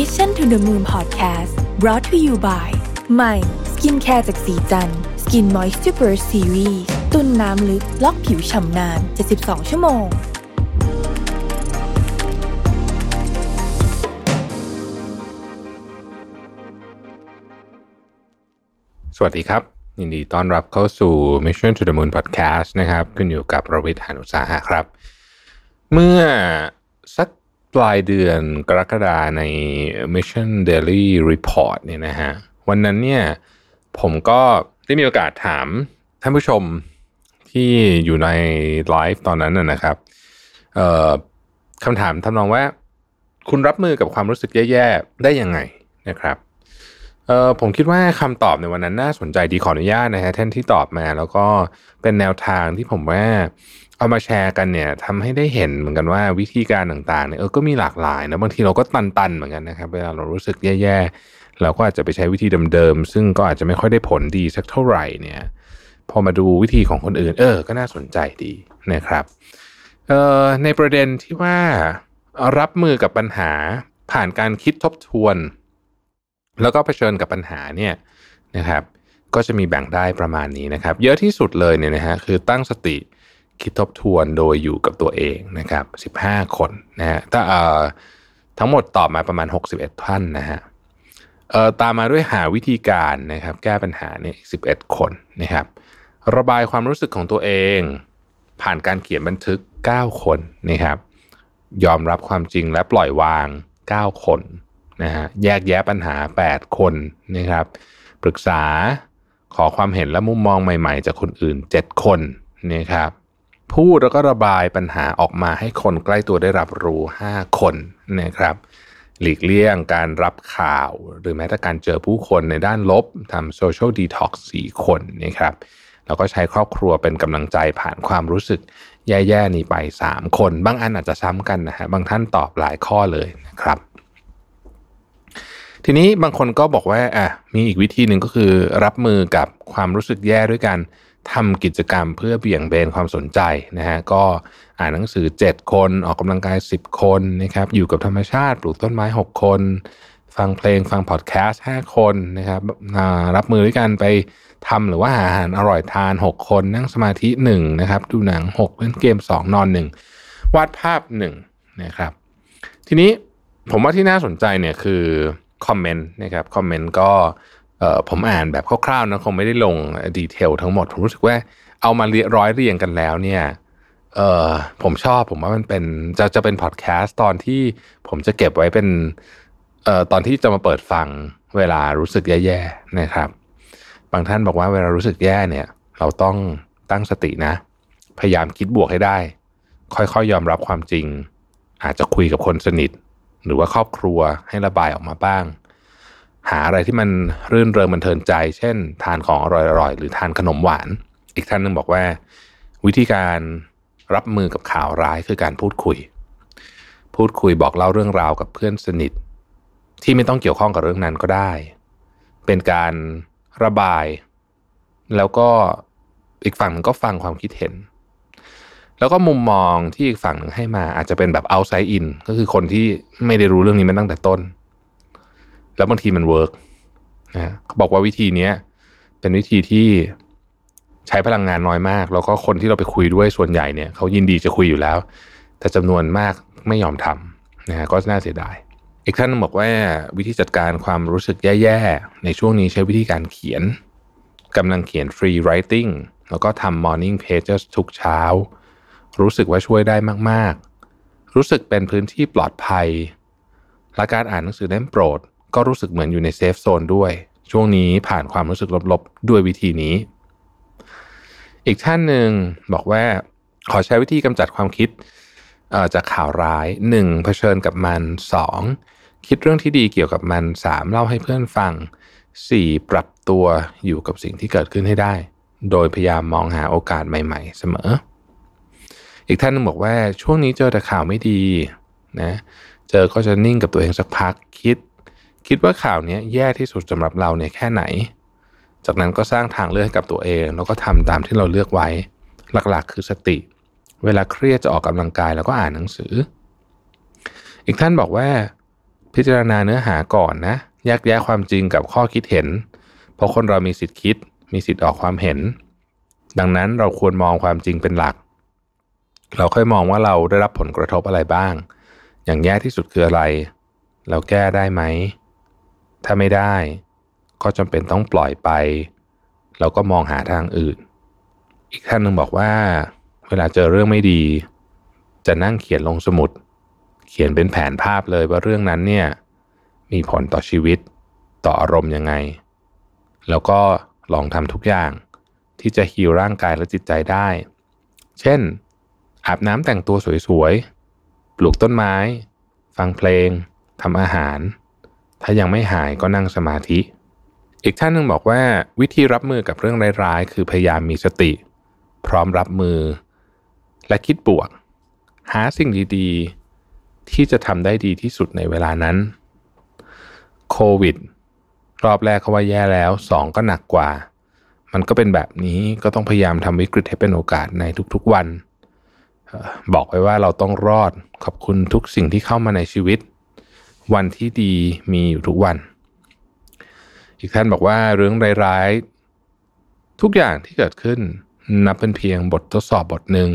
Mission to the Moon Podcast brought to you by ใหม่สกินแคร์จากศรีจันทร์ Skin Moisture Burst Series ตุนน้ำลึก ล็อกผิวฉ่ำนาน 72 ชั่วโมง สวัสดีครับ ยินดีต้อนรับเข้าสู่ Mission to the Moon Podcast นะครับ คุณอยู่กับรวิศ หาญอุตสาหะครับ เมื่อสัก ปลายเดือนกรกฎาใน Mission Daily Report เนี่ยนะฮะวันนั้นเนี่ยผมก็ได้มีโอกาสถามท่านผู้ชมที่อยู่ในไลฟ์ตอนนั้นนะครับคำถามทำนองว่า คุณรับมือกับความรู้สึกแย่ๆ ได้ยังไงนะครับผมคิดว่าคำตอบในวันนั้นน่าสนใจดีขออนุญาตนะฮะท่านที่ตอบมาแล้วก็เป็นแนวทางที่ผมว่า เอามาแชร์กันเนี่ยทำให้ได้เห็นเหมือนกันว่าวิธีการต่างๆเนี่ยเออก็มีหลากหลายนะบางทีเราก็ตันๆเหมือนกันนะครับ เวลาเรารู้สึกแย่ๆเราก็อาจจะไปใช้วิธีเดิมๆซึ่งก็อาจจะไม่ค่อยได้ผลดีสักเท่าไหร่เนี่ย พอมาดูวิธีของคนอื่น เออ ก็น่าสนใจดีนะครับเอ่อในประเด็นที่ว่ารับมือกับปัญหาผ่านการคิดทบทวน แล้วก็เผชิญกับปัญหาเนี่ยนะครับ ก็จะมีแบ่งได้ประมาณนี้นะครับ เยอะที่สุดเลยเนี่ยนะฮะคือตั้งสติ คิดทบทวนโดยอยู่กับตัวเองนะครับ15คนนะฮะถ้าเอ่อทั้งหมดตอบมาประมาณ 61 ท่านนะฮะเอ่อตามมาด้วยหาวิธีการนะครับแก้ปัญหาเนี่ย11คนนะครับระบายความรู้สึกของตัวเอง ผ่านการเขียนบันทึก 9 คนนะครับยอมรับความจริงและปล่อยวาง 9 คนนะฮะแยกแยะปัญหา 8 คนนะครับปรึกษาขอความเห็นและมุมมองใหม่ๆ จากคนอื่น 7 คนนะครับ พูดแล้วก็ระบายปัญหาออกมาให้คนใกล้ตัวได้รับรู้ 5 คนนะครับหลีกเลี่ยงการรับข่าว หรือแม้แต่การเจอผู้คนในด้านลบทำโซเชียลดีท็อกซ์สี่คนนะครับแล้วก็ใช้ครอบครัวเป็นกำลังใจผ่านความรู้สึกแย่ๆนี้ไป 3 คน บางอันอาจจะซ้ำกันนะฮะบางท่านตอบหลายข้อเลยนะครับ ทีนี้บางคนก็บอกว่าอะมีอีกวิธีหนึ่งก็คือรับมือกับความรู้สึกแย่ด้วยการ ทำกิจกรรมเพื่อเบี่ยงเบนความสนใจนะฮะก็อ่านหนังสือ 7 คนออกกำลังกาย 10 คนนะครับอยู่กับธรรมชาติปลูกต้นไม้ 6 คน ฟังเพลงฟังพอดแคสต์ 5 คนนะครับรับมือด้วยกันไปทำหรือว่าหาอาหารอร่อยทาน 6 คนนั่งสมาธิ1นะครับดูหนัง 6 เล่นเกม 2 นอน 1 วาดภาพ1นะครับทีนี้ผมว่าที่น่าสนใจเนี่ยคือคอมเมนต์นะครับคอมเมนต์ก็ ผมอ่านแบบคร่าวๆนะคงไม่ได้ลง detail ทั้งหมด ผมรู้สึกว่าเอามาเรียร้อยเรียงกันแล้วเนี่ยเออผมชอบผมว่ามันเป็นจะจะเป็นพอดแคสต์ตอนที่ผมจะเก็บไว้เป็นเอ่อตอนที่จะมาเปิดฟังเวลารู้สึกแย่ๆนะครับ บางท่านบอกว่าเวลารู้สึกแย่เนี่ย เราต้องตั้งสตินะ พยายามคิดบวกให้ได้ ค่อยๆยอมรับความจริง อาจจะคุยกับคนสนิท หรือว่าครอบครัวให้ระบายออกมาบ้าง หาอะไรที่มันรื่นเริงบันเทิงใจ เช่น ทานของอร่อยๆ หรือทานขนมหวาน อีกท่านหนึ่งบอกว่า วิธีการรับมือกับข่าวร้ายคือการพูดคุย พูดคุยบอกเล่าเรื่องราวกับเพื่อนสนิท ที่ไม่ต้องเกี่ยวข้องกับเรื่องนั้นก็ได้ เป็นการระบาย แล้วก็อีกฝั่งหนึ่งก็ฟังความคิดเห็น แล้วก็มุมมองที่อีกฝั่งหนึ่งให้มาอาจจะเป็นแบบ outside in ก็คือคนที่ไม่ได้รู้เรื่องนี้มาตั้งแต่ต้น แล้วบางทีมัน work นะเขาบอกว่าวิธีเนี้ยเป็นวิธีที่ใช้พลังงานน้อยมาก แล้วก็คนที่เราไปคุยด้วยส่วนใหญ่เนี่ยเขายินดีจะคุยอยู่แล้ว แต่จำนวนมากไม่ยอมทำนะฮะก็น่าเสียดาย อีกท่านบอกว่าวิธีจัดการความรู้สึกแย่ๆ ในช่วงนี้ใช้วิธีการเขียนกำลังเขียน free writing แล้วก็ทำ morning pages ทุกเช้า รู้สึกว่าช่วยได้มากๆ รู้สึกเป็นพื้นที่ปลอดภัย และการอ่านหนังสือเล่มโปรด ก็รู้สึกเหมือนอยู่ในเซฟโซนด้วย ช่วงนี้ผ่านความรู้สึกลบๆ ด้วยวิธีนี้ อีกท่านหนึ่งบอกว่าขอใช้วิธีกำจัดความคิดจากข่าวร้าย 1. เผชิญกับมัน 2. คิดเรื่องที่ดีเกี่ยวกับมัน 3. เล่าให้เพื่อนฟัง 4. ปรับตัวอยู่กับสิ่งที่เกิดขึ้นให้ได้ โดยพยายามมองหาโอกาสใหม่ ๆ เสมอ อีกท่านนึงบอกว่าช่วงนี้เจอแต่ข่าวไม่ดีนะเจอก็จะนิ่งกับตัวเองสักพักคิด คิดว่าข่าวนี้แย่ที่สุดสำหรับเราเนี่ยแค่ไหน จากนั้นก็สร้างทางเลือกให้กับตัวเอง แล้วก็ทำตามที่เราเลือกไว้ หลักๆ คือสติ เวลาเครียดจะออกกำลังกายแล้วก็อ่านหนังสือ อีกท่านบอกว่า พิจารณาเนื้อหาก่อนนะแยกแยะความจริงกับข้อคิดเห็น เพราะคนเรามีสิทธิ์คิด มีสิทธิ์ออกความเห็น ดังนั้นเราควรมองความจริงเป็นหลัก เราค่อยมองว่าเราได้รับผลกระทบอะไรบ้าง อย่างแย่ที่สุดคืออะไร เราแก้ได้ไหม ถ้าไม่ได้ ก็จำเป็นต้องปล่อยไปเราก็มองหาทางอื่น อีกท่านหนึ่งบอกว่า เวลาเจอเรื่องไม่ดี จะนั่งเขียนลงสมุด เขียนเป็นแผนภาพเลยว่าเรื่องนั้นเนี่ยมีผลต่อชีวิต ต่ออารมณ์ยังไง แล้วก็ลองทำทุกอย่างที่จะฮีลร่างกายและจิตใจได้ เช่น อาบน้ำแต่งตัวสวยๆ ปลูกต้นไม้ ฟังเพลง ทำอาหาร ถ้ายังไม่หายก็นั่งสมาธิ อีกท่านหนึ่งบอกว่าวิธีรับมือกับเรื่องร้ายๆ คือพยายามมีสติ พร้อมรับมือ และคิดบวก หาสิ่งดีๆ ที่จะทำได้ดีที่สุดในเวลานั้น โควิด รอบแรกเขาว่าแย่แล้วสองก็หนักกว่า มันก็เป็นแบบนี้ก็ต้องพยายามทำวิกฤตให้เป็นโอกาสในทุกๆวันบอกไว้ว่าเราต้องรอดขอบคุณทุกสิ่งที่เข้ามาในชีวิต วันที่ดีมีอยู่ทุกวัน อีกท่านบอกว่าเรื่องร้ายๆ ทุกอย่างที่เกิดขึ้น นับเป็นเพียงบททดสอบบทหนึ่ง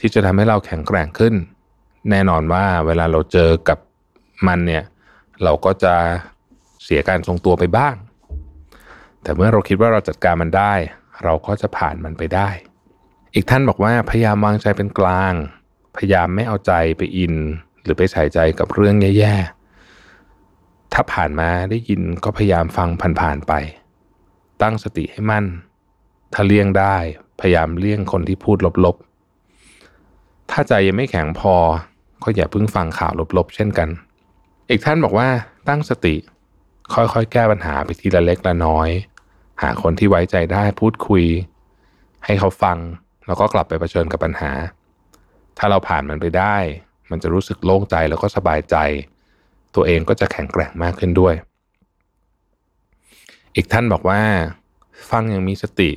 ที่จะทำให้เราแข็งแกร่งขึ้น แน่นอนว่าเวลาเราเจอกับมันเนี่ยเราก็จะเสียการทรงตัวไปบ้าง แต่เมื่อเราคิดว่าเราจัดการมันได้ เราก็จะผ่านมันไปได้ อีกท่านบอกว่าพยายามวางใจเป็นกลาง พยายามไม่เอาใจไปอิน หรือไปใส่ใจกับเรื่องแย่ๆ ถ้าผ่านมาได้ยินก็พยายามฟังผ่านๆไป ตั้งสติให้มั่น ถ้าเลี่ยงได้พยายามเลี่ยงคนที่พูดลบๆ ถ้าใจยังไม่แข็งพอ ก็อย่าเพิ่งฟังข่าวลบๆ เช่นกัน อีกท่านบอกว่าตั้งสติ ค่อยๆ แก้ปัญหาไปทีละเล็กละน้อย หาคนที่ไว้ใจได้พูดคุย ให้เขาฟังแล้วก็กลับไปเผชิญกับปัญหา ถ้าเราผ่านมันไปได้ มันจะรู้สึกโล่งใจแล้วก็สบายใจ ตัวเองก็จะแข็งแกร่งมากขึ้นด้วย อีกท่านบอกว่า ฟังย่างมีสติ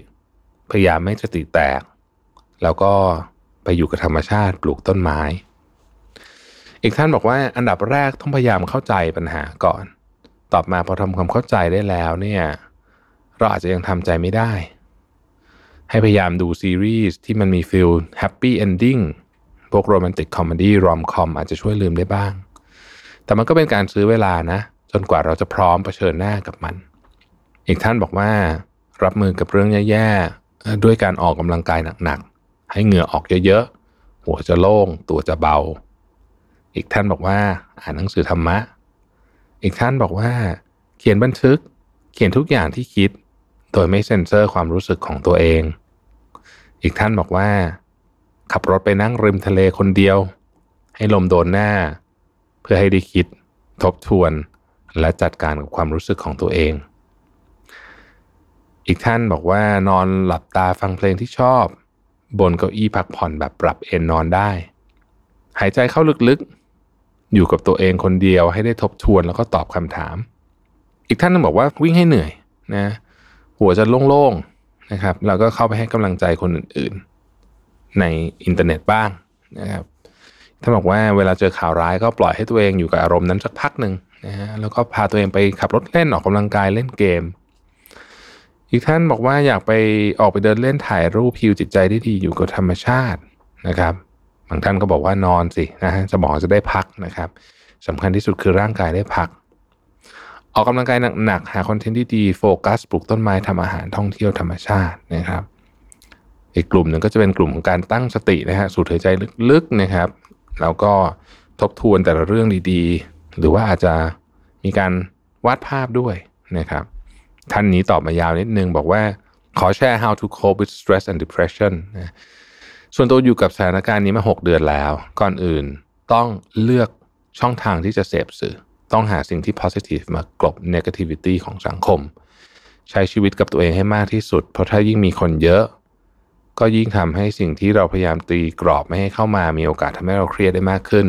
พยายามไม่สติแตก แล้วก็ไปอยู่กับธรรมชาติปลูกต้นไม้ อีกท่านบอกว่าอันดับแรกต้องพยายามเข้าใจปัญหาก่อน ตอบมาพอทำความเข้าใจได้แล้วเนี่ยเราอาจจะยังทำใจไม่ได้ ให้พยายามดูซีรีส์ที่มันมี feel happy ending พวก romantic comedy rom-com อาจจะช่วยลืมได้บ้าง แต่มันก็เป็นการซื้อเวลานะ จนกว่าเราจะพร้อมเผชิญหน้ากับมัน อีกท่านบอกว่า รับมือกับเรื่องแย่ๆ ด้วยการออกกำลังกายหนักๆ ให้เหงื่อออกเยอะๆ หัวจะโล่ง ตัวจะเบา อีกท่านบอกว่า อ่านหนังสือธรรมะ อีกท่านบอกว่า เขียนบันทึก เขียนทุกอย่างที่คิด โดยไม่เซ็นเซอร์ความรู้สึกของตัวเอง อีกท่านบอกว่า ขับรถไปนั่งริมทะเลคนเดียว ให้ลมโดนหน้า เพื่อให้ได้คิด ทบทวน และจัดการกับความรู้สึกของตัวเอง อีกท่านบอกว่านอนหลับตาฟังเพลงที่ชอบ บนเก้าอี้พักผ่อนแบบปรับเอนนอนได้ หายใจเข้าลึกๆ อยู่กับตัวเองคนเดียวให้ได้ทบทวนแล้วก็ตอบคำถาม อีกท่านนึงบอกว่าวิ่งให้เหนื่อยนะหัวจะโล่งๆนะครับ แล้วก็เข้าไปให้กำลังใจคนอื่นๆ ในอินเทอร์เน็ตบ้างนะครับท่านบอกว่าเวลาเจอข่าวร้ายก็ปล่อยให้ตัวเองอยู่กับอารมณ์นั้นสักพักหนึ่งนะฮะแล้วก็พาตัวเองไปขับรถเล่นออกกำลังกายเล่นเกม อีกท่านบอกว่าอยากไปออกไปเดินเล่นถ่ายรูปพิวจิตใจได้ดีอยู่กับธรรมชาตินะครับบางท่านก็บอกว่านอนสินะฮะสมองจะได้พักนะครับสำคัญที่สุดคือร่างกายได้พัก ออกกำลังกายหนักๆหาคอนเทนต์ที่ดีโฟกัสปลูกต้นไม้ทำอาหารท่องเที่ยวธรรมชาตินะครับ อีกกลุ่มหนึ่งก็จะเป็นกลุ่มของการตั้งสตินะฮะสูดหายใจลึกๆนะครับ แล้วก็ทบทวนแต่ละเรื่องดีๆ หรือว่าอาจจะมีการวาดภาพด้วยนะครับ ท่านนี้ตอบมายาวนิดนึงบอกว่าขอแชร์ how to cope with stress and depression นะส่วนตัวอยู่กับสถานการณ์นี้มา 6 เดือนแล้ว ก่อนอื่นต้องเลือกช่องทางที่จะเสพสื่อ ต้องหาสิ่งที่ positive มากลบ negativity ของสังคม ใช้ชีวิตกับตัวเองให้มากที่สุด เพราะถ้ายิ่งมีคนเยอะ ก็ยิ่งทำให้สิ่งที่เราพยายามตีกรอบไม่ให้เข้ามามีโอกาสทำให้เราเครียดได้มากขึ้น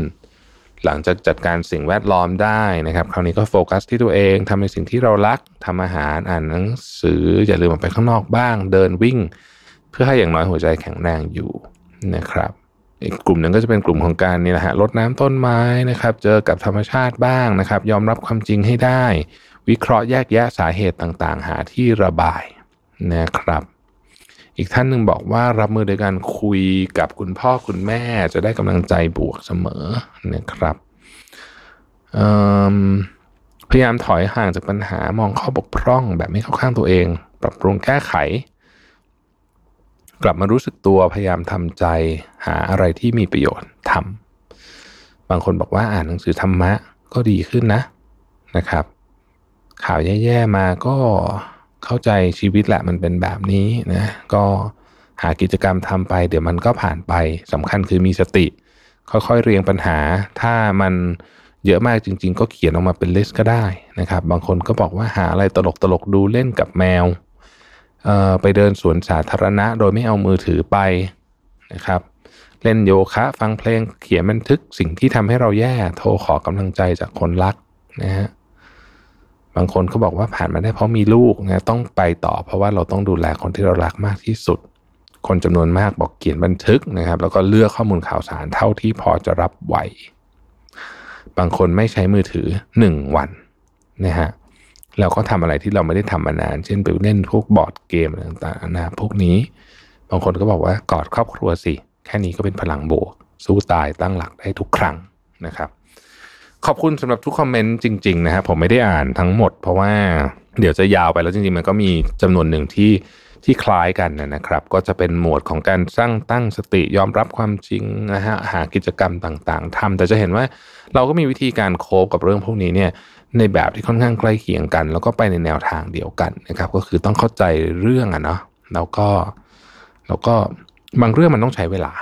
หลังจากจัดการสิ่งแวดล้อมได้นะครับ คราวนี้ก็โฟกัสที่ตัวเองทำในสิ่งที่เรารักทำอาหารอ่านหนังสืออย่าลืมออกไปข้างนอกบ้าง เดินวิ่ง เพื่อให้อย่างน้อยหัวใจแข็งแรงอยู่นะครับอีกกลุ่มหนึ่งก็จะเป็นกลุ่มของการนี่แหละฮะลดน้ำต้นไม้นะครับ เจอกับธรรมชาติบ้างนะครับ ยอมรับความจริงให้ได้ วิเคราะห์แยกแยะสาเหตุต่างๆ หาที่ระบายนะครับ อีกท่านหนึ่งบอกว่ารับมือโดยการคุยกับคุณพ่อคุณแม่จะได้กำลังใจบวกเสมอนะครับพยายามถอยห่างจากปัญหามองข้อบกพร่องแบบไม่เข้าข้างตัวเอง ปรับปรุงแก้ไข กลับมารู้สึกตัวพยายามทำใจหาอะไรที่มีประโยชน์ทำบางคนบอกว่าอ่านหนังสือธรรมะก็ดีขึ้นนะนะครับ ข่าวแย่ๆมาก็ เข้าใจชีวิตแหละมันเป็นแบบนี้นะก็หากิจกรรมทำไป เดี๋ยวมันก็ผ่านไปสำคัญคือมีสติ ค่อยๆเรียงปัญหา ถ้ามันเยอะมากจริง ๆ ก็เขียนออกมาเป็นลิสต์ก็ได้นะครับ บางคนก็บอกว่าหาอะไรตลกตลกดูเล่นกับแมวไปเดินสวนสาธารณะ โดยไม่เอามือถือไปนะครับ เล่นโยคะ ฟังเพลงเขียนบันทึกสิ่งที่ทำให้เราแย่โทรขอกำลังใจจากคนรักนะฮะ บางคนก็บอกว่าผ่านมาได้เพราะมีลูกนะต้องไปต่อ เพราะว่าเราต้องดูแลคนที่เรารักมากที่สุด คนจำนวนมากบอกเขียนบันทึกนะครับ แล้วก็เลือกข้อมูลข่าวสารเท่าที่พอจะรับไหว บางคนไม่ใช้มือถือหนึ่งวันนะฮะเราก็ทำอะไรที่เราไม่ได้ทำมานาน เช่นไปเล่นพวกบอร์ดเกมต่างๆนะพวกนี้ บางคนก็บอกว่ากอดครอบครัวสิ แค่นี้ก็เป็นพลังบวก สู้ตายตั้งหลักได้ทุกครั้งนะครับ ขอบคุณสำหรับทุกคอมเมนต์จริง ๆ นะครับผมไม่ได้อ่านทั้งหมด เพราะว่าเดี๋ยวจะยาวไปแล้วจริงๆ มันก็มีจำนวนหนึ่งที่ที่คล้ายกันนะครับ ก็จะเป็นหมวดของการสร้างตั้งสติยอมรับความจริงนะฮะหากิจกรรมต่างๆทำแต่จะเห็นว่าเราก็มีวิธีการโคบกับเรื่องพวกนี้เนี่ยในแบบที่ค่อนข้างใกล้เคียงกัน แล้วก็ไปในแนวทางเดียวกันนะครับ ก็คือต้องเข้าใจเรื่องอะเนาะแล้วก็แล้วก็บางเรื่องมันต้องใช้เวลา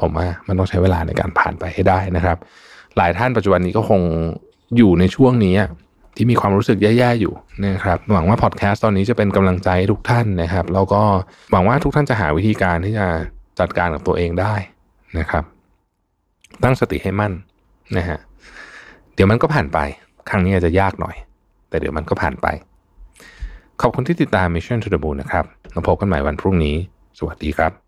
ผมว่ามันต้องใช้เวลาในการผ่านไปให้ได้นะครับ หลายท่านปัจจุบันนี้ก็คงอยู่ในช่วงนี้ที่มีความรู้สึกแย่ๆอยู่นะครับหวังว่าพอดแคสต์ตอนนี้จะเป็นกำลังใจทุกท่านนะครับแล้วก็หวังว่าทุกท่านจะหาวิธีการที่จะจัดการกับตัวเองได้นะครับ ตั้งสติให้มั่นนะฮะเดี๋ยวมันก็ผ่านไป ครั้งนี้อาจจะยากหน่อย แต่เดี๋ยวมันก็ผ่านไป ขอบคุณที่ติดตาม Mission to the Moon นะครับมาพบกันใหม่วันพรุ่งนี้ สวัสดีครับ